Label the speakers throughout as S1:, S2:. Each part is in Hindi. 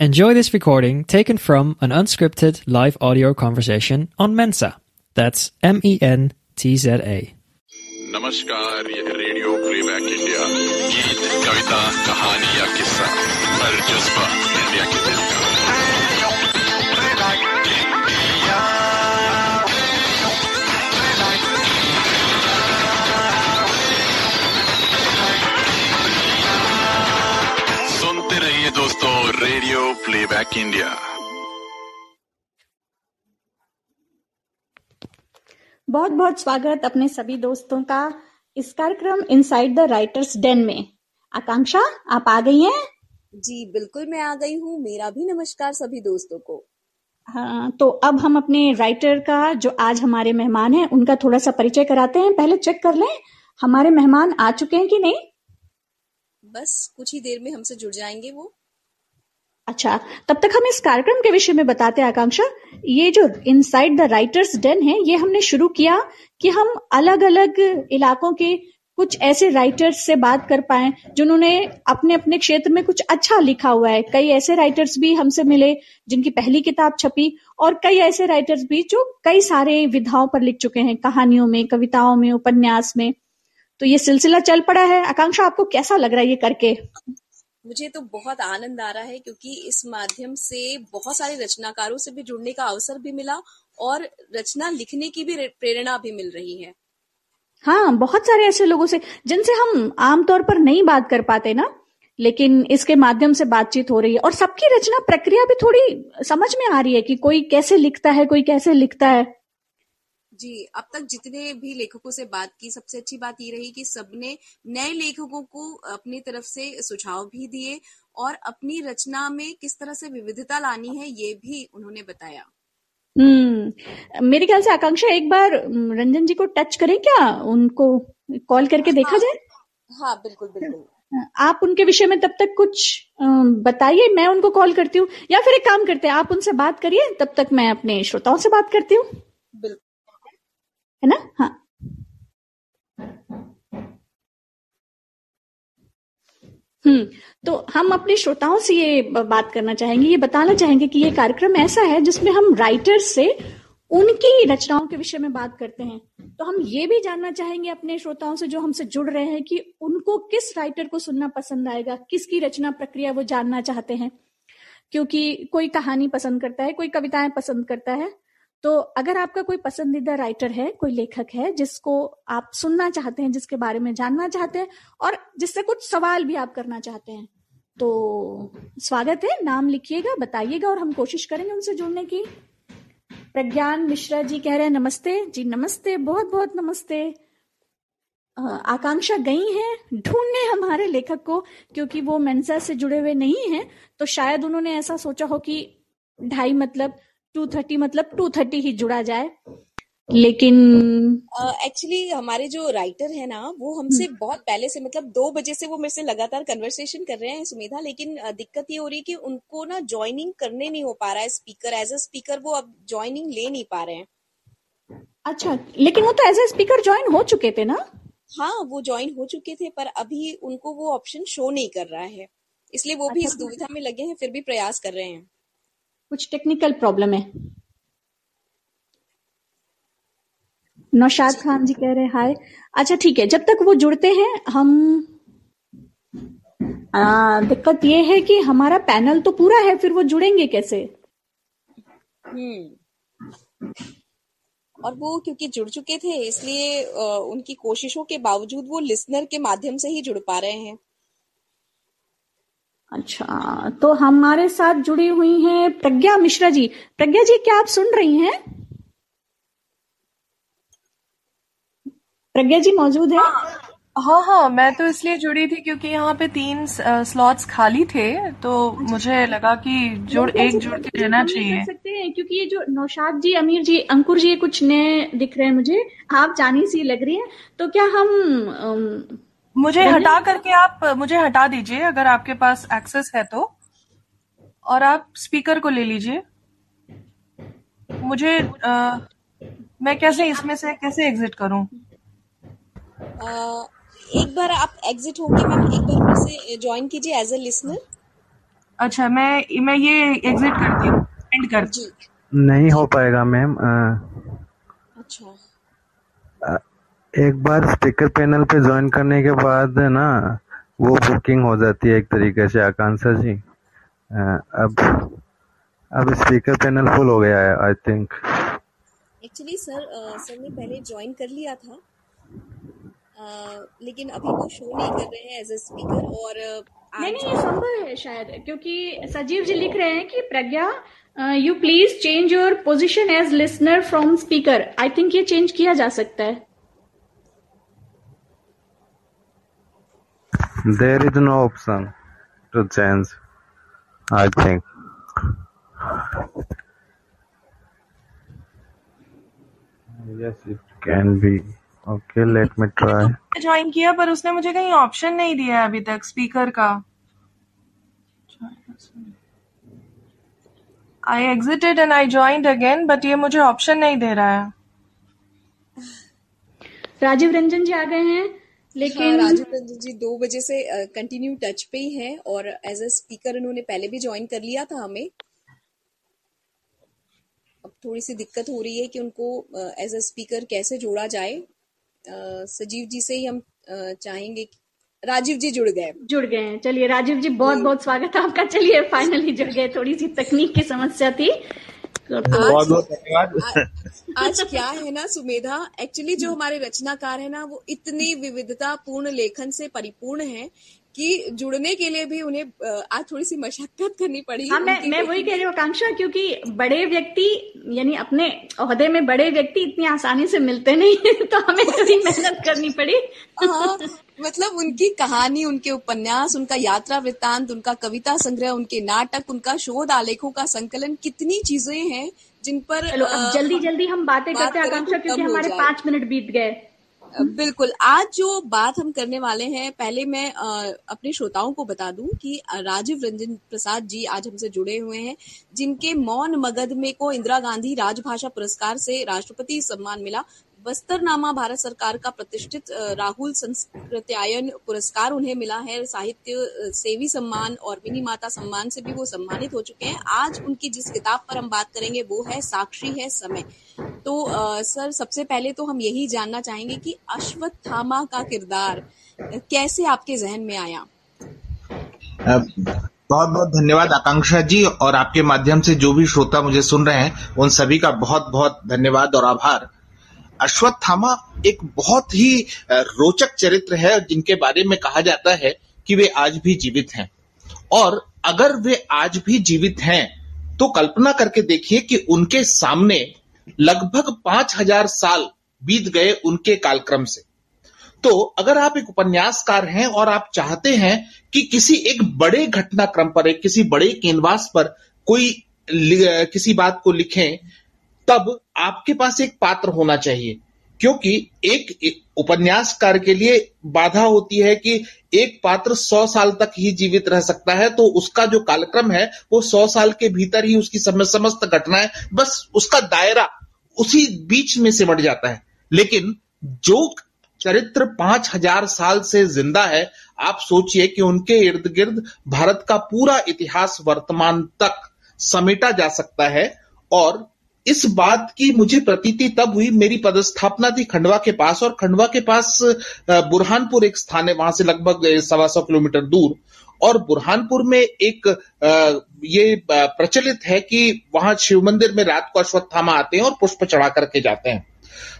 S1: Enjoy this recording taken from an unscripted live audio conversation on Mensa. That's M E N T Z A.
S2: नमस्कार यह रेडियो प्लेबैक इंडिया गीत कविता कहानी या किस्सा हर जज्बा इंडिया के दिल का सुनते रहिए दोस्तों रेडियो प्लेबैक इंडिया
S3: बहुत बहुत स्वागत अपने सभी दोस्तों का इस कार्यक्रम इनसाइड द राइटर्स डेन में। आकांक्षा आप आ गई हैं?
S4: जी बिल्कुल मैं आ गई हूँ। मेरा भी नमस्कार सभी दोस्तों को।
S3: हाँ तो अब हम अपने राइटर का जो आज हमारे मेहमान हैं उनका थोड़ा सा परिचय कराते हैं। पहले चेक कर लें हमारे मेहमान आ चुके हैं कि नहीं?
S4: बस कुछ ही देर में हमसे जुड़ जाएँगे वो।
S3: अच्छा तब तक हम इस कार्यक्रम के विषय में बताते हैं, आकांक्षा। ये जो इनसाइड द राइटर्स डेन है, ये हमने शुरू किया कि हम अलग अलग इलाकों के कुछ ऐसे राइटर्स से बात कर पाए, जिन्होंने अपने अपने क्षेत्र में कुछ अच्छा लिखा हुआ है। कई ऐसे राइटर्स भी हमसे मिले, जिनकी पहली किताब छपी, और कई ऐसे राइटर्स भी जो कई सारे विधाओं पर लिख चुके हैं, कहानियों में, कविताओं में, उपन्यास में। तो ये सिलसिला चल पड़ा है। आकांक्षा, आपको कैसा लग रहा है ये करके?
S4: मुझे तो बहुत आनंद आ रहा है क्योंकि इस माध्यम से बहुत सारे रचनाकारों से भी जुड़ने का अवसर भी मिला और रचना लिखने की भी प्रेरणा भी मिल रही है।
S3: हाँ बहुत सारे ऐसे लोगों से, जिनसे हम आमतौर पर नहीं बात कर पाते ना, लेकिन इसके माध्यम से बातचीत हो रही है। और सबकी रचना प्रक्रिया भी थोड़ी समझ में आ रही है कि कोई कैसे लिखता है, कोई कैसे लिखता है।
S4: जी अब तक जितने भी लेखकों से बात की सबसे अच्छी बात ये रही कि सबने नए लेखकों को अपनी तरफ़ से सुझाव भी दिए और अपनी रचना में किस तरह से विविधता लानी है ये भी उन्होंने बताया।
S3: हम्म मेरे ख्याल से आकांक्षा एक बार रंजन जी को टच करें क्या? उनको कॉल करके देखा जाए?
S4: हाँ बिल्कुल बिल्कुल।
S3: आप उनके विषय में तब तक कुछ बताइए मैं उनको कॉल करती हूँ। या फिर एक काम करते हैं आप उनसे बात करिए तब तक मैं अपने श्रोताओं से बात करती हूँ।
S4: बिल्कुल।
S3: है ना? हाँ। हम्म तो हम अपने श्रोताओं से ये बात करना चाहेंगे, ये बताना चाहेंगे कि ये कार्यक्रम ऐसा है जिसमें हम राइटर्स से उनकी रचनाओं के विषय में बात करते हैं। तो हम ये भी जानना चाहेंगे अपने श्रोताओं से जो हमसे जुड़ रहे हैं कि उनको किस राइटर को सुनना पसंद आएगा, किसकी रचना प्रक्रिया वो जानना चाहते हैं। क्योंकि कोई कहानी पसंद करता है, कोई कविताएँ पसंद करता है तो अगर आपका कोई पसंदीदा राइटर है, कोई लेखक है, जिसको आप सुनना चाहते हैं, जिसके बारे में जानना चाहते हैं, और जिससे कुछ सवाल भी आप करना चाहते हैं तो स्वागत है। नाम लिखिएगा, बताइएगा, और हम कोशिश करेंगे उनसे जुड़ने की। प्रज्ञान मिश्रा जी कह रहे हैं, नमस्ते। जी, नमस्ते बहुत बहुत नमस्ते आकांक्षा गई हैं, ढूँढने हमारे लेखक को, क्योंकि वो मेंसा से जुड़े हुए नहीं हैं तो शायद उन्होंने ऐसा सोचा हो कि ढाई मतलब टू थर्टी मतलब टू थर्टी ही जुड़ा जाए। लेकिन
S4: एक्चुअली uh, हमारे जो राइटर है ना वो हमसे बहुत पहले से मतलब दो बजे से वो मेरे से लगातार कन्वर्सेशन कर रहे हैं सुमेधा लेकिन दिक्कत ये हो रही है कि उनको ना ज्वाइनिंग करने नहीं हो पा रहा है स्पीकर एज अ स्पीकर वो अब ज्वाइनिंग ले नहीं पा रहे हैं।
S3: अच्छा लेकिन वो तो एज ए स्पीकर ज्वाइन हो चुके थे ना?
S4: हाँ वो ज्वाइन हो चुके थे पर अभी उनको वो ऑप्शन शो नहीं कर रहा है। इसलिए वो
S3: अच्छा, भी
S4: इस दुविधा में लगे हैं फिर भी प्रयास कर रहे हैं।
S3: कुछ टेक्निकल प्रॉब्लम है। नौशाद खान जी कह रहे हैं हाय। अच्छा ठीक है जब तक वो जुड़ते हैं हम आ, दिक्कत ये है कि हमारा पैनल तो पूरा है फिर वो जुड़ेंगे कैसे?
S4: हम्म। और वो क्योंकि जुड़ चुके थे इसलिए उनकी कोशिशों के बावजूद वो लिसनर के माध्यम से ही जुड़ पा रहे हैं।
S3: अच्छा तो हमारे साथ जुड़ी हुई हैं प्रज्ञा मिश्रा जी। प्रज्ञा जी क्या आप सुन रही हैं? प्रज्ञा जी मौजूद है?
S5: हाँ हाँ मैं तो इसलिए जुड़ी थी क्योंकि यहाँ पे तीन स्लॉट्स खाली थे तो मुझे लगा कि जुड़ एक जुड़ के रहना चाहिए।
S3: सकते हैं? क्योंकि ये जो नौशाद जी अमीर जी अंकुर जी ये कुछ नए दिख रहे हैं मुझे। आप जानी सी लग रही है। तो क्या हम
S5: मुझे हटा करके आप मुझे हटा दीजिए अगर आपके पास एक्सेस है तो। और आप स्पीकर को ले लीजिए। मुझे अ, मैं कैसे इसमें से कैसे एग्जिट करूँ?
S4: अ, एक बार आप एग्जिट होके मैम एक बार फिर से ज्वाइन कीजिए एज अ लिसनर
S5: अच्छा मैं मैं ये एग्जिट करती हूँ एंड कर
S4: जी।
S6: नहीं हो पाएगा मैम
S4: अच्छा।
S6: एक बार स्पीकर पैनल पे ज्वाइन करने के बाद ना वो बुकिंग हो जाती है एक तरीके से आकांक्षा जी। अ, अब अब स्पीकर पैनल फुल हो गया है I
S4: think actually sir sir ने पहले ज्वाइन कर लिया था। अ, लेकिन अभी वो शो नहीं कर रहे हैं एज ए स्पीकर और
S3: नहीं नहीं ये संभव है शायद क्योंकि सजीव जी लिख रहे हैं कि Pragya you please change your position as listener from speaker I think ये चेंज किया जा सकता है।
S6: There is no option to change I think yes it can be. Okay let me try.
S5: Join किया पर उसने मुझे कहीं ऑप्शन नहीं दिया है अभी तक स्पीकर का। I exited and I joined again but ये मुझे ऑप्शन नहीं दे रहा है।
S3: राजीव रंजन जी आ गए हैं।
S4: हाँ
S3: लेकिन
S4: राजीव रंजन जी दो बजे से कंटिन्यू टच पे ही हैं और एज ए स्पीकर उन्होंने पहले भी ज्वाइन कर लिया था हमें। अब थोड़ी सी दिक्कत हो रही है कि उनको एज ए स्पीकर कैसे जोड़ा जाए। अ, सजीव जी से ही हम अ, चाहेंगे कि राजीव जी जुड़ गए।
S3: जुड़ गए हैं। चलिए राजीव जी बहुत बहुत स्वागत है आपका। चलिए फाइनली जुड़ गए। थोड़ी सी तकनीक की समस्या थी।
S7: बहुत बहुत धन्यवाद।
S4: आज क्या है ना सुमेधा? एक्चुअली जो हमारे रचनाकार है ना वो इतनी विविधता पूर्ण लेखन से परिपूर्ण है कि जुड़ने के लिए भी उन्हें आज थोड़ी सी मशक्कत करनी पड़ी
S3: हाँ मैं मैं वही कह रही हूँ आकांक्षा क्योंकि बड़े व्यक्ति यानी अपने ओहदे में बड़े व्यक्ति इतनी आसानी से मिलते नहीं तो हमें थोड़ी मेहनत करनी पड़ी।
S4: हाँ मतलब उनकी कहानी उनके उपन्यास उनका यात्रा वृत्तांत उनका कविता संग्रह उनके नाटक उनका शोध आलेखों का संकलन कितनी चीज़ें हैं जिन पर
S3: चलो अब जल्दी जल्दी हम बातें करते हैं आकांक्षा क्योंकि हमारे पाँच मिनट बीत गए।
S4: बिल्कुल। आज जो बात हम करने वाले हैं, पहले मैं अपने श्रोताओं को बता दूँ कि राजीव रंजन प्रसाद जी आज हमसे जुड़े हुए हैं, जिनके मौन मगध में को इंदिरा गांधी राजभाषा पुरस्कार से राष्ट्रपति सम्मान मिला। बस्तरनामा भारत सरकार का प्रतिष्ठित राहुल संस्कृत्यायन पुरस्कार उन्हें मिला है। साहित्य सेवी सम्मान और विनी माता सम्मान से भी वो सम्मानित हो चुके हैं। आज उनकी जिस किताब पर हम बात करेंगे वो है साक्षी है समय। तो अ, सर सबसे पहले तो हम यही जानना चाहेंगे कि अश्वत्थामा का किरदार कैसे आपके जहन में आया?
S7: बहुत बहुत धन्यवाद आकांक्षा जी और आपके माध्यम से जो भी श्रोता मुझे सुन रहे हैं उन सभी का बहुत बहुत धन्यवाद और आभार। अश्वत्थामा एक बहुत ही रोचक चरित्र है, जिनके बारे में कहा जाता है कि वे आज भी जीवित हैं। और अगर वे आज भी जीवित हैं तो कल्पना करके देखिए कि उनके सामने लगभग पाँच हज़ार साल बीत गए उनके कालक्रम से। तो अगर आप एक उपन्यासकार हैं और आप चाहते हैं कि किसी एक बड़े घटनाक्रम पर, एक किसी बड़े कैनवास पर कोई किसी बात को लिखें तब आपके पास एक पात्र होना चाहिए। क्योंकि एक उपन्यासकार के लिए बाधा होती है कि एक पात्र सौ साल तक ही जीवित रह सकता है तो उसका जो कालक्रम है, वो सौ साल के भीतर ही उसकी सम- समस्त घटनाएँ, बस उसका दायरा उसी बीच में सिमट जाता है। लेकिन जो चरित्र पाँच हज़ार साल से ज़िंदा है, आप सोचिए कि उनके इर्द गिर्द भारत का पूरा इतिहास वर्तमान तक समेटा जा सकता है, और इस बात की मुझे प्रतीति तब हुई, मेरी पदस्थापना थी खंडवा के पास, और खंडवा के पास बुरहानपुर एक स्थान है, वहाँ से लगभग सवा सौ किलोमीटर दूर। और बुरहानपुर में एक ये प्रचलित है कि वहाँ शिव मंदिर में रात को अश्वत्थामा आते हैं और पुष्प चढ़ा करके जाते हैं।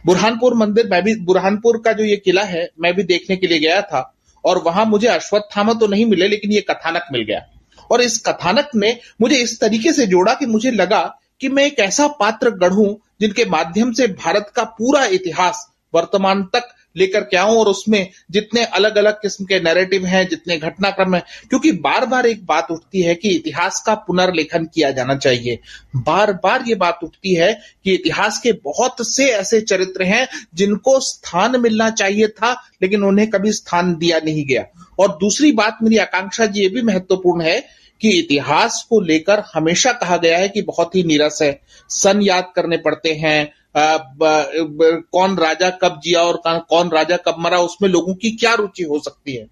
S7: बुरहानपुर मंदिर, मैं भी, बुरहानपुर का जो ये किला है, मैं भी देखने के लिए गया था, और वहाँ मुझे अश्वत्थामा तो नहीं मिले, लेकिन ये कथानक मिल गया। और इस कथानक ने मुझे इस तरीके से जोड़ा कि मुझे लगा कि मैं एक ऐसा पात्र गढ़ूं जिनके माध्यम से भारत का पूरा इतिहास वर्तमान तक लेकर के आऊँ और उसमें जितने अलग अलग किस्म के नैरेटिव हैं, जितने घटनाक्रम हैं, क्योंकि बार बार एक बात उठती है कि इतिहास का पुनर्लेखन किया जाना चाहिए। बार बार ये बात उठती है कि इतिहास के बहुत से ऐसे चरित्र हैं जिनको स्थान मिलना चाहिए था, लेकिन उन्हें कभी स्थान दिया नहीं गया। और दूसरी बात मेरी आकांक्षा जी, ये भी महत्वपूर्ण है कि इतिहास को लेकर हमेशा कहा गया है कि बहुत ही नीरस है। सन याद करने पड़ते हैं। अ, ब- ब- कौन राजा कब जिया और कौन- कौन राजा कब मरा उसमें लोगों की क्या रुचि हो सकती है?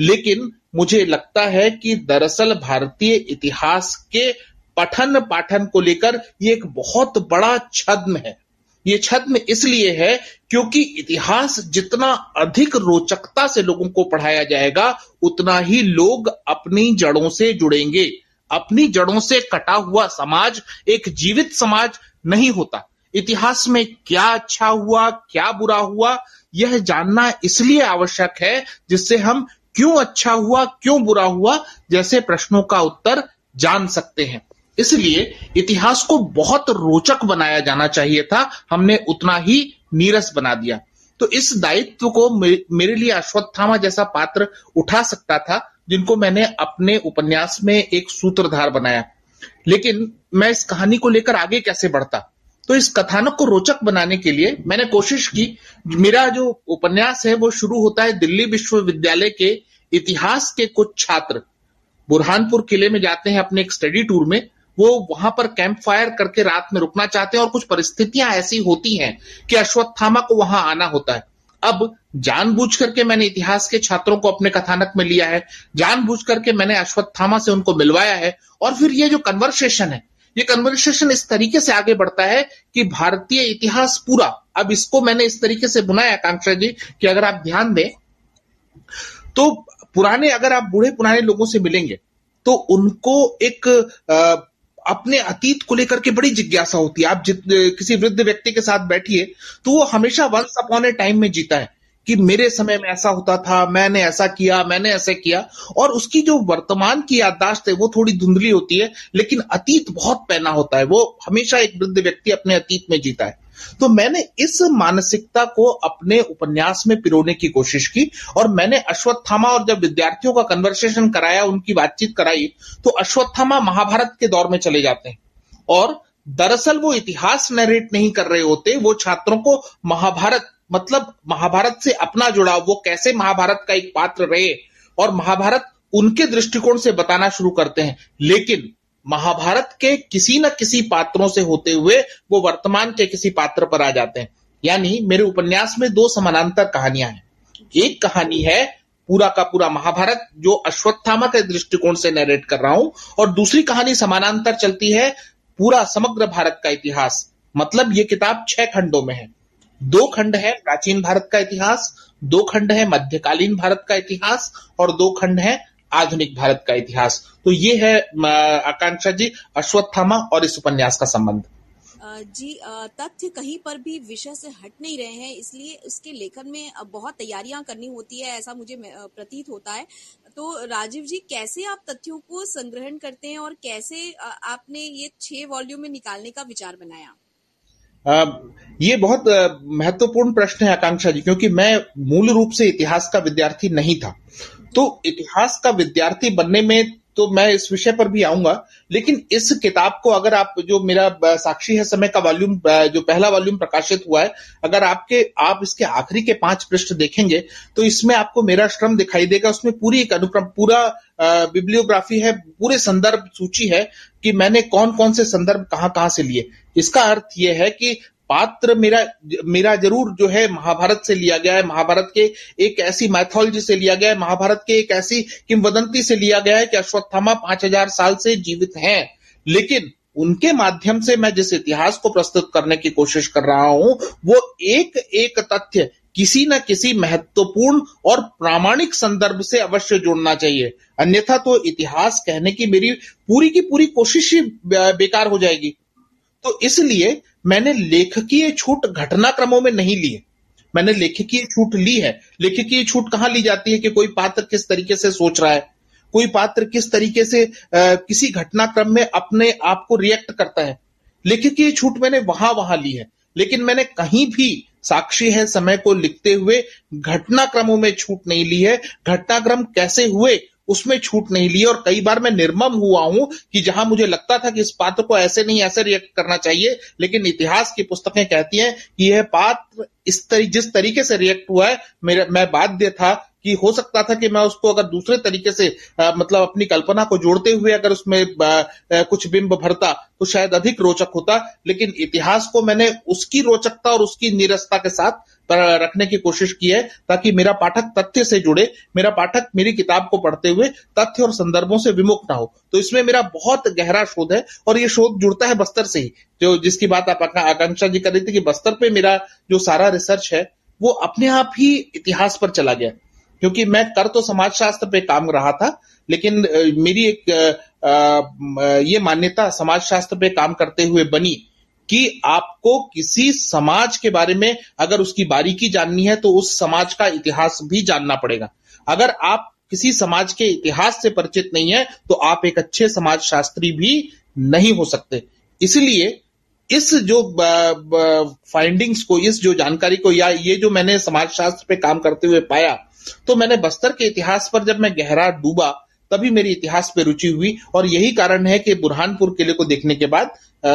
S7: लेकिन मुझे लगता है कि दरअसल भारतीय इतिहास के पठन पाठन को लेकर ये एक बहुत बड़ा छद्म है। ये छद्म इसलिए है क्योंकि इतिहास जितना अधिक रोचकता से लोगों को पढ़ाया जाएगा, उतना ही लोग अपनी जड़ों से जुड़ेंगे। अपनी जड़ों से कटा हुआ समाज एक जीवित समाज नहीं होता। इतिहास में क्या अच्छा हुआ, क्या बुरा हुआ, यह जानना इसलिए आवश्यक है जिससे हम क्यों अच्छा हुआ, क्यों बुरा हुआ जैसे प्रश्नों का उत्तर जान सकते हैं। इसलिए इतिहास को बहुत रोचक बनाया जाना चाहिए था। हमने उतना ही नीरस बना दिया। तो इस दायित्व को मेरे लिए अश्वत्थामा जैसा पात्र उठा सकता था, जिनको मैंने अपने उपन्यास में एक सूत्रधार बनाया। लेकिन मैं इस कहानी को लेकर आगे कैसे बढ़ता? तो इस कथानक को रोचक बनाने के लिए मैंने कोशिश की। मेरा जो उपन्यास है, वो शुरू होता है दिल्ली विश्वविद्यालय के इतिहास के कुछ छात्र। बुरहानपुर किले में जाते हैं अपने एक स्टडी टूर में। वो वहाँ पर कैंप फायर करके रात में रुकना चाहते हैं और कुछ परिस्थितियाँ ऐसी होती हैं कि अश्वत्थामा को वहाँ आना होता है। अब जानबूझ करके मैंने इतिहास के छात्रों को अपने कथानक में लिया है जानबूझ करके मैंने अश्वत्थामा से उनको मिलवाया है, और फिर ये जो कन्वर्सेशन है, ये कन्वर्सेशन इस तरीके से आगे बढ़ता है कि भारतीय इतिहास पूरा, अब इसको मैंने इस तरीके से बुनाया, आकांक्षा जी, कि अगर आप ध्यान दें तो पुराने, अगर आप बूढ़े पुराने लोगों से मिलेंगे तो उनको एक अपने अतीत को लेकर के बड़ी जिज्ञासा होती है। आप जित किसी वृद्ध व्यक्ति के साथ बैठिए तो वो हमेशा वंस अपॉन ए टाइम में जीता है कि मेरे समय में ऐसा होता था, मैंने ऐसा किया, मैंने ऐसे किया। और उसकी जो वर्तमान की याददाश्त है, वो थोड़ी धुंधली होती है, लेकिन अतीत बहुत पहना होता है। वो हमेशा एक वृद्ध व्यक्ति अपने अतीत में जीता है। तो मैंने इस मानसिकता को अपने उपन्यास में पिरोने की कोशिश की और मैंने अश्वत्थामा और जब विद्यार्थियों का कन्वर्सेशन कराया, उनकी बातचीत कराई तो अश्वत्थामा महाभारत के दौर में चले जाते हैं। और दरअसल वो इतिहास नरेट नहीं कर रहे होते, वो छात्रों को महाभारत मतलब महाभारत से अपना जुड़ाव, वो कैसे महाभारत का एक पात्र रहे और महाभारत उनके दृष्टिकोण से बताना शुरू करते हैं। लेकिन महाभारत के किसी न किसी पात्रों से होते हुए वो वर्तमान के किसी पात्र पर आ जाते हैं। यानी मेरे उपन्यास में दो समानांतर कहानियाँ हैं। एक कहानी है पूरा का पूरा महाभारत, जो अश्वत्थामा के दृष्टिकोण से नरेट कर रहा हूँ, और दूसरी कहानी समानांतर चलती है पूरा समग्र भारत का इतिहास। मतलब ये किताब छह खंडों में है। दो खंड है प्राचीन भारत का इतिहास, दो खंड है मध्यकालीन भारत का इतिहास, और दो खंड है आधुनिक भारत का इतिहास। तो ये है आकांक्षा जी अश्वत्थामा और इस उपन्यास का संबंध।
S4: जी तथ्य कहीं पर भी विषय से हट नहीं रहे हैं इसलिए उसके लेखन में बहुत तैयारियाँ करनी होती है ऐसा मुझे प्रतीत होता है। तो राजीव जी कैसे आप तथ्यों को संग्रहण करते हैं और कैसे आपने ये छह वॉल्यूम में निकालने का विचार बनाया?
S7: ये बहुत महत्वपूर्ण प्रश्न है आकांक्षा जी क्योंकि मैं मूल रूप से इतिहास का विद्यार्थी नहीं था। तो इतिहास का विद्यार्थी बनने में तो मैं इस विषय पर भी आऊँगा, लेकिन इस किताब को अगर आप, जो मेरा साक्षी है समय का वॉल्यूम जो पहला वॉल्यूम प्रकाशित हुआ है, अगर आपके, आप इसके आखिरी के पाँच पृष्ठ देखेंगे तो इसमें आपको मेरा श्रम दिखाई देगा। उसमें पूरी एक अनुक्रम, पूरा बिब्लियोग्राफी है, पूरे संदर्भ सूची है कि मैंने कौन कौन से संदर्भ कहाँ कहाँ से लिए। इसका अर्थ यह है कि पात्र मेरा मेरा ज़रूर जो है महाभारत से लिया गया है। महाभारत के एक ऐसी मैथोलॉजी से लिया गया है। महाभारत के एक ऐसी किंवदंती से लिया गया है कि अश्वत्थामा पाँच हज़ार साल से जीवित हैं। लेकिन उनके माध्यम से मैं जिस इतिहास को प्रस्तुत करने की कोशिश कर रहा हूँ, वो एक एक तथ्य किसी न किसी महत्वपूर्ण और प्रामाणिक संदर्भ से अवश्य जोड़ना चाहिए। अन्यथा तो इतिहास कहने की मेरी पूरी की पूरी कोशिश ही बेकार हो जाएगी। तो इसलिए मैंने लेखकीय छूट घटनाक्रमों में नहीं ली मैंने लेखकीय छूट ली है। लेखकीय छूट कहाँ ली जाती है कि कोई पात्र किस तरीके से सोच रहा है? कोई पात्र किस तरीके से आ, किसी घटनाक्रम में अपने आप को रिएक्ट करता है? लेखकीय छूट मैंने वहाँ वहाँ ली है। लेकिन मैंने कहीं भी साक्षी है समय को लिखते हुए घटनाक्रमों में छूट नहीं ली है। घटनाक्रम कैसे हुए? उसमें छूट नहीं ली। और कई बार मैं निर्मम हुआ हूँ कि जहाँ मुझे लगता था कि इस पात्र को ऐसे नहीं ऐसे रिएक्ट करना चाहिए लेकिन इतिहास की पुस्तकें कहती हैं कि यह पात्र इस तरी जिस तरीके से रिएक्ट हुआ है मेरे मैं बाध्य था कि हो सकता था कि मैं उसको अगर दूसरे तरीके से आ, मतलब अपनी कल्पना को जोड़ते हुए अगर उसमें आ, आ, कुछ बिंब भरता तो शायद अधिक रोचक होता। लेकिन इतिहास को मैंने उसकी रोचकता और उसकी निरसता के साथ रखने की कोशिश की है ताकि मेरा पाठक तथ्य से जुड़े, मेरा पाठक मेरी किताब को पढ़ते हुए तथ्य और संदर्भों से विमुक्त ना हो। तो इसमें मेरा बहुत गहरा शोध है और ये शोध जुड़ता है बस्तर से ही। जो जिसकी बात आप आकांक्षा जी कर रही थी कि बस्तर पे मेरा जो सारा रिसर्च है, वो अपने आप ही इतिहास पर चला गया। क्योंकि मैं कर तो समाजशास्त्र पे काम रहा था, लेकिन मेरी एक ये मान्यता समाजशास्त्र पे काम करते हुए बनी कि आपको किसी समाज के बारे में अगर उसकी बारीकी जाननी है तो उस समाज का इतिहास भी जानना पड़ेगा। अगर आप किसी समाज के इतिहास से परिचित नहीं है तो आप एक अच्छे समाज शास्त्री भी नहीं हो सकते। इसलिए इस जो फाइंडिंग्स को, इस जो जानकारी को, या ये जो मैंने समाज शास्त्र पे काम करते हुए पाया तो मैंने बस्तर के इतिहास पर जब मैं गहरा डूबा तभी मेरी इतिहास पे रुचि हुई और यही कारण है कि बुरहानपुर किले को देखने के बाद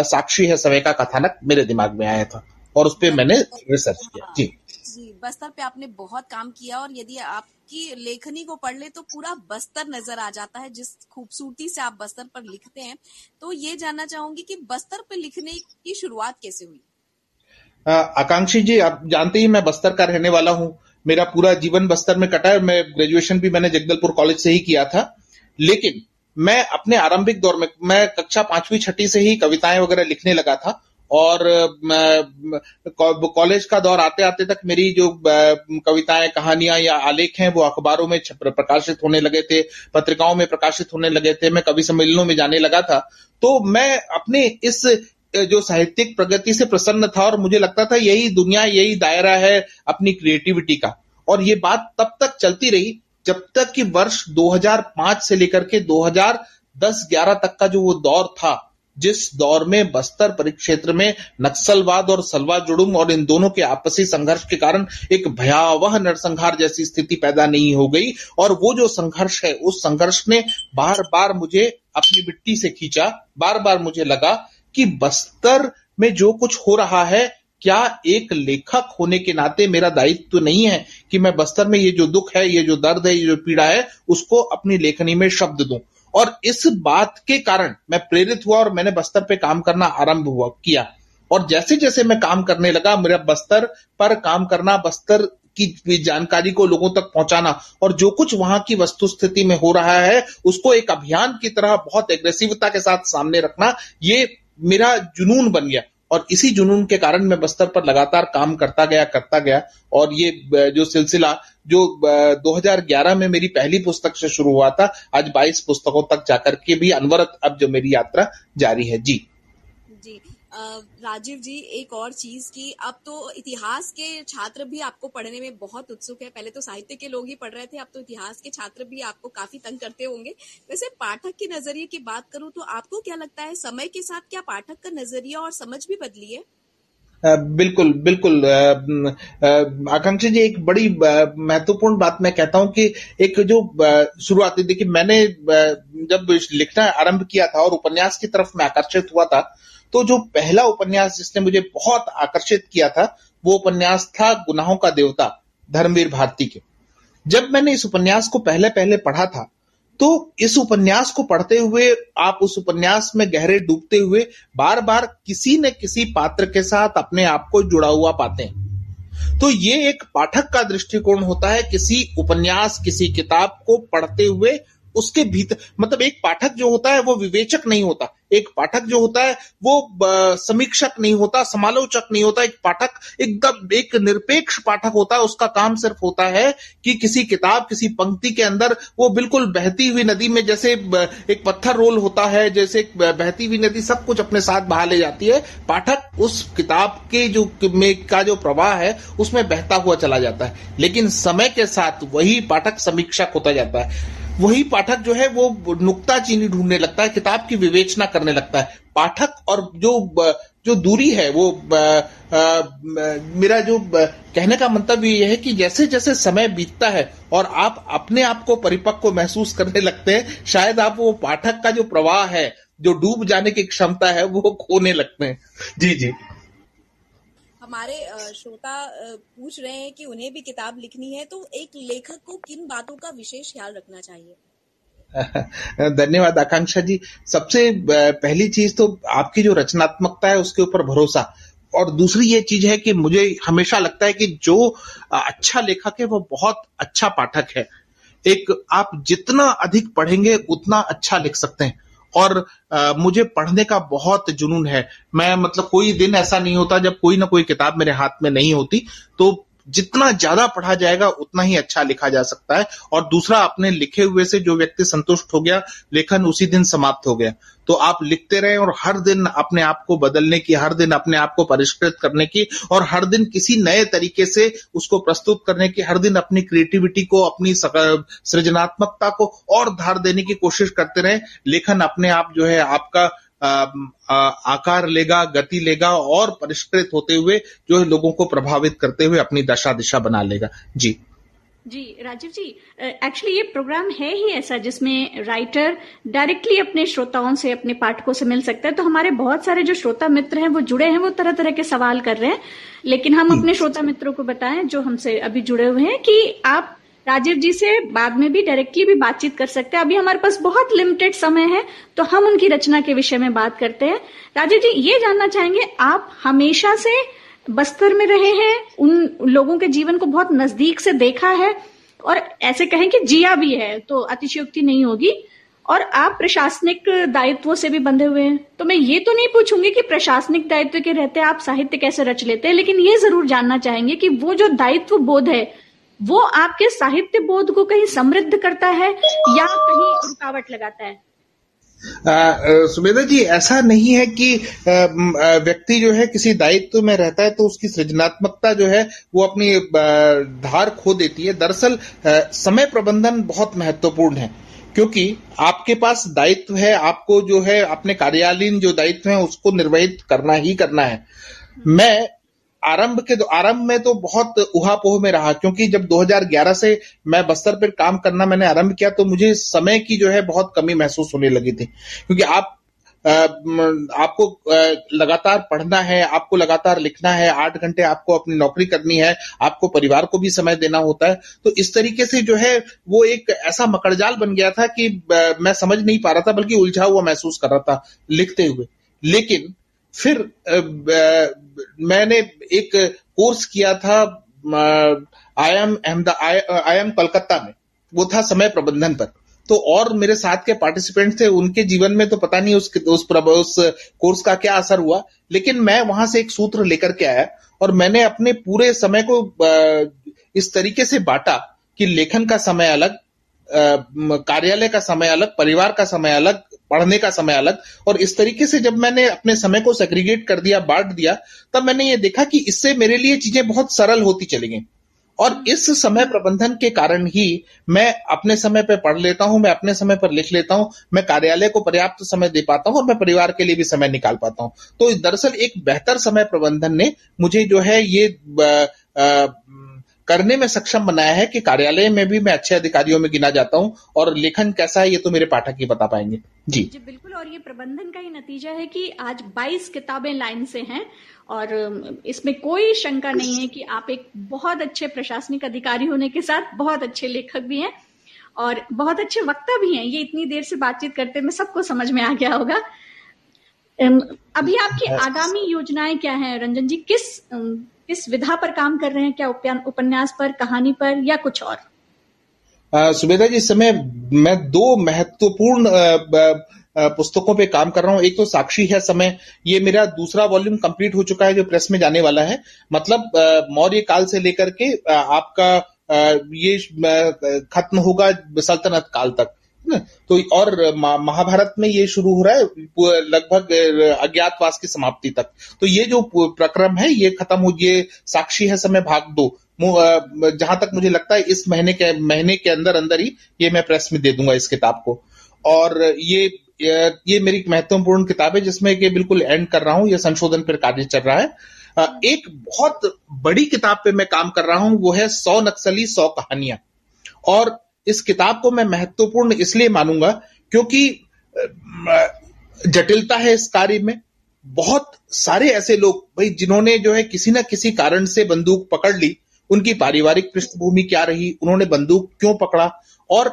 S7: साक्षी है समय का कथानक मेरे दिमाग में आया था और उस पर मैंने रिसर्च किया। जी।
S4: जी बस्तर पे आपने बहुत काम किया और यदि आपकी लेखनी को पढ़ ले तो पूरा बस्तर नज़र आ जाता है जिस खूबसूरती से आप बस्तर पर लिखते हैं। तो ये जानना चाहूँगी कि बस्तर पे लिखने की शुरुआत कैसे हुई?
S7: आकांक्षी जी आप जानते ही मैं बस्तर का रहने वाला हूँ। मेरा पूरा जीवन बस्तर में कटा है। मैं ग्रेजुएशन भी मैंने जगदलपुर कॉलेज से ही किया था। लेकिन मैं अपने आरंभिक दौर में, मैं कक्षा पांचवी, छठी से ही कविताएँ वगैरह लिखने लगा था और कॉलेज का दौर आते आते तक मेरी जो कविताएँ, कहानियाँ या आलेख हैं, वो अखबारों में प्रकाशित होने लगे थे, पत्रिकाओं में प्रकाशित होने लगे थे, मैं कवि सम्मेलनों में जाने लगा था। तो मैं अपने इस जो साहित्यिक प्रगति से प्रसन्न था और मुझे लगता था यही दुनिया, यही दायरा है अपनी क्रिएटिविटी का। और ये बात तब तक चलती रही जब तक कि वर्ष 2005 से लेकर के 2010-11 तक का जो वो दौर था, जिस दौर में बस्तर परिक्षेत्र में नक्सलवाद और सलवा जुड़ुम और इन दोनों के आपसी संघर्ष के कारण एक भयावह नरसंहार जैसी स्थिति पैदा नहीं हो गई और वो जो संघर्ष है, उस संघर्ष ने बार बार मुझे अपनी मिट्टी से खींचा बार बार मुझे लगा कि बस्तर में जो कुछ हो रहा है क्या एक लेखक होने के नाते मेरा दायित्व तो नहीं है कि मैं बस्तर में ये जो दुख है, ये जो दर्द है, ये जो पीड़ा है, उसको अपनी लेखनी में शब्द दूँ? और इस बात के कारण मैं प्रेरित हुआ और मैंने बस्तर पे काम करना आरंभ हुआ, किया। और जैसे जैसे मैं काम करने लगा, मेरा बस्तर पर काम करना, बस्तर की जानकारी को लोगों तक पहुंचाना और जो कुछ वहाँ की वस्तु स्थिति में हो रहा है, उसको एक अभियान की तरह बहुत एग्रेसिवता के साथ सामने रखना, ये मेरा जुनून बन गया। और इसी जुनून के कारण मैं बस्तर पर लगातार काम करता गया करता गया और ये जो सिलसिला, जो 2011 में मेरी पहली पुस्तक से शुरू हुआ था, आज 22 पुस्तकों तक जाकर के भी अनवरत अब जो मेरी यात्रा जारी है। जी।
S4: राजीव जी, एक और चीज़ की, अब तो इतिहास के छात्र भी आपको पढ़ने में बहुत उत्सुक है। पहले तो साहित्य के लोग ही पढ़ रहे थे, अब तो इतिहास के छात्र भी आपको काफ़ी तंग करते होंगे। वैसे पाठक के नज़रिए की बात करूँ तो आपको क्या लगता है, समय के साथ क्या पाठक का नज़रिया और समझ भी बदली है?
S7: बिल्कुल बिल्कुल। आकांक्षा जी, एक बड़ी महत्वपूर्ण बात मैं कहता हूँ कि एक जो शुरुआती देखिए, मैंने जब लिखना आरंभ किया था और उपन्यास की तरफ़ मैं आकर्षित हुआ था तो जो पहला उपन्यास जिसने मुझे बहुत आकर्षित किया था, वो उपन्यास था गुनाहों का देवता, धर्मवीर भारती के। जब मैंने इस उपन्यास को पहले पहले पढ़ा था तो इस उपन्यास को पढ़ते हुए, आप उस उपन्यास में गहरे डूबते हुए बार बार किसी न किसी पात्र के साथ अपने आप को जुड़ा हुआ पाते हैं। तो ये एक पाठक का दृष्टिकोण होता है, किसी उपन्यास, किसी किताब को पढ़ते हुए उसके भीतर मतलब एक पाठक जो होता है वो विवेचक नहीं होता। एक पाठक जो होता है वो समीक्षक नहीं होता, समालोचक नहीं होता। एक पाठक, एकदम, एक निरपेक्ष पाठक होता है। उसका काम सिर्फ़ होता है कि किसी किताब, किसी पंक्ति के अंदर वो बिल्कुल बहती हुई नदी में जैसे एक पत्थर रोल होता है, जैसे बहती हुई नदी सब कुछ अपने साथ बहा ले जाती है। पाठक उस किताब के जो, में का जो प्रवाह है, उसमें बहता हुआ चला जाता है। लेकिन समय के साथ वही पाठक समीक्षक होता जाता है। वही पाठक जो है वो नुकता चीनी ढूँढने लगता है किताब की विवेचना करने लगता है। पाठक और जो जो दूरी है वो आ, आ, मेरा जो कहने का मंतव्य ये है कि जैसे जैसे समय बीतता है और आप अपने आप को परिपक्व महसूस करने लगते हैं शायद आप वो पाठक का जो प्रवाह है जो डूब जाने की क्षमता है वो खोने लगते हैं। जी जी।
S4: हमारे श्रोता पूछ रहे हैं कि उन्हें भी किताब लिखनी है तो एक लेखक को किन बातों का विशेष ख्याल रखना चाहिए?
S7: धन्यवाद, आकांक्षा जी। सबसे पहली चीज़ तो आपकी जो रचनात्मकता है, उसके ऊपर भरोसा। और दूसरी ये चीज़ है कि मुझे हमेशा लगता है कि जो अच्छा लेखक है, वो बहुत अच्छा पाठक है। एक, आप जितना अधिक पढ़ेंगे, उतना अच्छा लिख सकते हैं। और आ, मुझे पढ़ने का बहुत जुनून है। मैं मतलब कोई दिन ऐसा नहीं होता जब कोई ना कोई किताब मेरे हाथ में नहीं होती तो जितना ज़्यादा पढ़ा जाएगा, उतना ही अच्छा लिखा जा सकता है। और दूसरा अपने लिखे हुए से जो व्यक्ति संतुष्ट हो गया, लेखन उसी दिन समाप्त हो गया। तो आप लिखते रहे और हर दिन अपने आप को बदलने की, हर दिन अपने आप को परिष्कृत करने की और हर दिन किसी नए तरीके से उसको प्रस्तुत करने की, हर दिन अपनी क्रिएटिविटी को, अपनी सृजनात्मकता को और धार देने की कोशिश करते रहे। लेखन अपने आप जो है, आपका आकार लेगा गति लेगा और परिष्कृत होते हुए जो है लोगों को प्रभावित करते हुए अपनी दशा दिशा बना लेगा। जी।
S3: जी राजीव जी एक्चुअली ये प्रोग्राम है ही ऐसा जिसमें राइटर डायरेक्टली अपने श्रोताओं से अपने पाठकों से मिल सकता है। तो हमारे बहुत सारे जो श्रोता मित्र हैं वो जुड़े हैं वो तरह तरह के सवाल कर रहे हैं। लेकिन हम अपने श्रोता मित्रों को बताएँ जो हमसे अभी जुड़े हुए हैं कि आप राजीव जी से बाद में भी डायरेक्टली भी बातचीत कर सकते हैं। अभी हमारे पास बहुत लिमिटेड समय है तो हम उनकी रचना के विषय में बात करते हैं। राजीव जी, ये जानना चाहेंगे, आप हमेशा से बस्तर में रहे हैं, उन लोगों के जीवन को बहुत नज़दीक से देखा है, और ऐसे कहें कि जिया भी है तो अतिशयोक्ति नहीं होगी। और आप प्रशासनिक दायित्वों से भी बंधे हुए हैं तो मैं ये तो नहीं पूछूँगी कि प्रशासनिक दायित्व के रहते आप साहित्य कैसे रच लेते हैं, लेकिन ये ज़रूर जानना चाहेंगे कि वो जो दायित्व बोध है वो आपके साहित्य बोध को कहीं समृद्ध करता है या कहीं रुकावट लगाता है?
S7: सुमेधा जी, ऐसा नहीं है कि व्यक्ति जो है किसी दायित्व में रहता है तो उसकी सृजनात्मकता जो है वो अपनी धार खो देती है। दरअसल समय प्रबंधन बहुत महत्वपूर्ण है, क्योंकि आपके पास दायित्व है, आपको जो है अपने कार्यालयीन जो दायित्व है उसको निर्वहित करना ही करना है। मैं आरंभ के आरंभ में तो बहुत उहापोह में रहा, क्योंकि जब 2011 से मैं बस्तर पर काम करना मैंने आरंभ किया तो मुझे समय की जो है बहुत कमी महसूस होने लगी थी। क्योंकि आप आपको लगातार पढ़ना है, आपको लगातार लिखना है, आठ घंटे आपको अपनी नौकरी करनी है, आपको परिवार को भी समय देना होता है तो इस तरीके से जो है वो एक ऐसा मकड़जाल बन गया था कि मैं समझ नहीं पा रहा था, बल्कि उलझा हुआ महसूस कर रहा था लिखते हुए। लेकिन फिर मैंने एक कोर्स किया था I M I M Calcutta में। वो था समय प्रबंधन पर। तो और मेरे साथ के पार्टिसिपेंट थे उनके जीवन में तो पता नहीं उस उस, उस कोर्स का क्या असर हुआ लेकिन मैं वहाँ से एक सूत्र लेकर के आया और मैंने अपने पूरे समय को इस तरीके से बांटा कि लेखन का समय अलग कार्यालय का समय अलग परिवार का समय अलग पढ़ने का समय अलग। और इस तरीके से जब मैंने अपने समय को सेग्रीगेट कर दिया बांट दिया तब मैंने ये देखा कि इससे मेरे लिए चीज़ें बहुत सरल होती चली गई। और इस समय प्रबंधन के कारण ही मैं अपने समय पर पढ़ लेता हूँ मैं अपने समय पर लिख लेता हूँ मैं कार्यालय को पर्याप्त समय दे पाता हूँ और मैं परिवार के लिए भी समय निकाल पाता हूँ। तो दरअसल एक बेहतर समय प्रबंधन ने मुझे जो है ये आ, आ, करने में सक्षम बनाया है कि कार्यालय में भी मैं अच्छे अधिकारियों में गिना जाता हूँ और लेखन कैसा है ये तो मेरे पाठक ही बता पाएँगे। जी।
S3: जी बिल्कुल और ये प्रबंधन का ही नतीजा है कि आज 22 किताबें लाइन से हैं और इसमें कोई शंका नहीं है कि आप एक बहुत अच्छे प्रशासनिक अधिकारी होने के साथ बहुत अच्छे लेखक भी हैं और बहुत अच्छे वक्ता भी हैं। ये इतनी देर से बातचीत करते में सबको समझ में आ गया होगा। अभी आपकी आगामी योजनाएँ क्या हैं? रंजन जी किस किस विधा पर काम कर रहे हैं? क्या उपन्यास पर, कहानी पर या कुछ और?
S7: सुबेदा जी समय मैं दो महत्वपूर्ण पुस्तकों पे काम कर रहा हूँ। एक तो साक्षी है समय। ये मेरा दूसरा वॉल्यूम कंप्लीट हो चुका है जो प्रेस में जाने वाला है। मतलब मौर्य काल से लेकर के आपका ये खत्म होगा सल्तनत काल तक। तो और महाभारत में ये शुरू हो रहा है लगभग अज्ञातवास की समाप्ति तक। तो ये जो प्रक्रम है, ये खत्म हो, ये साक्षी है समय भाग दो। जहाँ तक मुझे लगता है, इस महीने के महीने के अंदर अंदर ही ये मैं प्रेस में दे दूँगा इस किताब को। और ये ये मेरी महत्वपूर्ण किताब है, जिसमें कि बिल्कुल एंड कर रहा हूँ, ये संशोधन पर कार्य चल रहा है। एक बहुत बड़ी किताब पे मैं काम कर रहा हूँ, वो है सौ नक्सली, सौ कहानियाँ। और इस किताब को मैं महत्वपूर्ण इसलिए मानूँगा क्योंकि जटिलता है इस कार्य में। बहुत सारे ऐसे लोग, भाई, जिन्होंने जो है किसी ना किसी कारण से बंदूक पकड़ ली उनकी पारिवारिक पृष्ठभूमि क्या रही उन्होंने बंदूक क्यों पकड़ा? और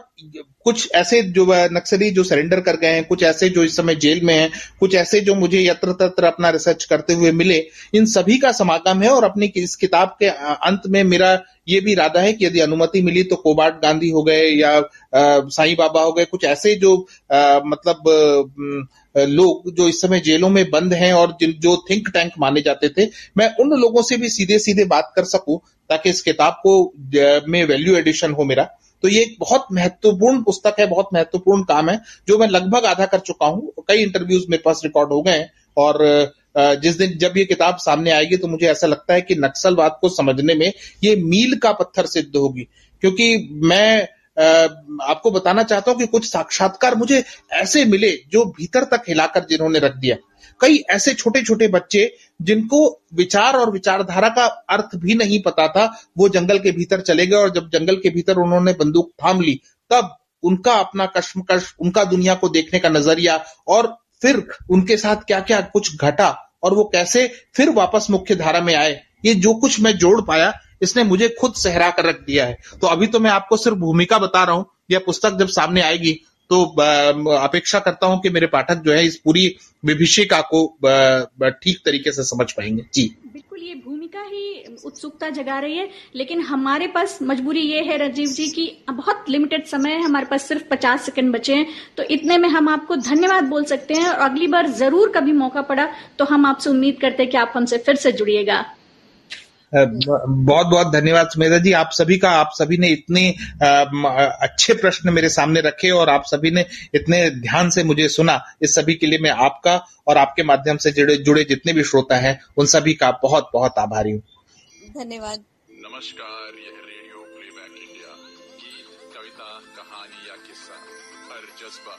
S7: कुछ ऐसे जो नक्सली जो सरेंडर कर गए हैं कुछ ऐसे जो इस समय जेल में हैं कुछ ऐसे जो मुझे यत्र तत्र अपना रिसर्च करते हुए मिले इन सभी का समागम है और अपनी इस किताब के अंत में मेरा ये भी इरादा है कि यदि अनुमति मिली तो कोबाट गांधी हो गए या साईं बाबा हो गए कुछ ऐसे जो आ, मतलब लोग जो इस समय जेलों में बंद हैं और जो थिंक टैंक माने जाते थे मैं उन लोगों से भी सीधे सीधे बात कर सकूँ ताकि इस किताब को में वैल्यू एडिशन हो मेरा। तो ये एक बहुत महत्वपूर्ण पुस्तक है, बहुत महत्वपूर्ण काम है, जो मैं लगभग आधा कर चुका हूँ। कई इंटरव्यूज़ मेरे पास रिकॉर्ड हो गए हैं और जिस दिन जब ये किताब सामने आएगी तो मुझे ऐसा लगता है कि नक्सलवाद को समझने में ये मील का पत्थर सिद्ध होगी। क्योंकि मैं आपको बताना चाहता हूँ कि कुछ साक्षात्कार मुझे ऐसे मिले जो भीतर तक हिलाकर जिन्होंने रख दिया। कई ऐसे छोटे छोटे बच्चे जिनको विचार और विचारधारा का अर्थ भी नहीं पता था, वो जंगल के भीतर चले गए और जब जंगल के भीतर उन्होंने बंदूक थाम ली, तब उनका अपना कश्मकश, उनका दुनिया को देखने का नज़रिया और फिर उनके साथ क्या क्या कुछ घटा और वो कैसे फिर वापस मुख्य धारा में आए, ये जो कुछ मैं जोड़ पाया इसने मुझे खुद सहरा कर रख दिया है। तो अभी तो मैं आपको सिर्फ़ भूमिका बता रहा हूँ, यह पुस्तक जब सामने आएगी तो अपेक्षा करता हूँ कि मेरे पाठक जो है इस पूरी विभिषिका को ठीक तरीके से समझ पाएँगे। जी।
S3: बिल्कुल, ये भूमिका ही उत्सुकता जगा रही है, लेकिन हमारे पास मजबूरी ये है राजीव जी की बहुत लिमिटेड समय है, हमारे पास सिर्फ़ पचास सेकंड बचे हैं तो इतने में हम आपको धन्यवाद बोल सकते हैं, और अगली बार ज़रूर कभी मौका पड़ा तो हम आपसे उम्मीद करते हैं कि आप हमसे फिर से जुड़िएगा।
S7: बहुत बहुत धन्यवाद सुमेधा जी। आप सभी का आप सभी ने इतने अच्छे प्रश्न मेरे सामने रखे और आप सभी ने इतने ध्यान से मुझे सुना। इस सभी के लिए मैं आपका और आपके माध्यम से जुड़े जुड़े जितने भी श्रोता हैं उन सभी का बहुत बहुत आभारी हूँ।
S4: धन्यवाद।
S2: नमस्कार यह रेडियो प्लेबैक इंडिया गीत कविता कहानी या किस्सा हर जज्बा।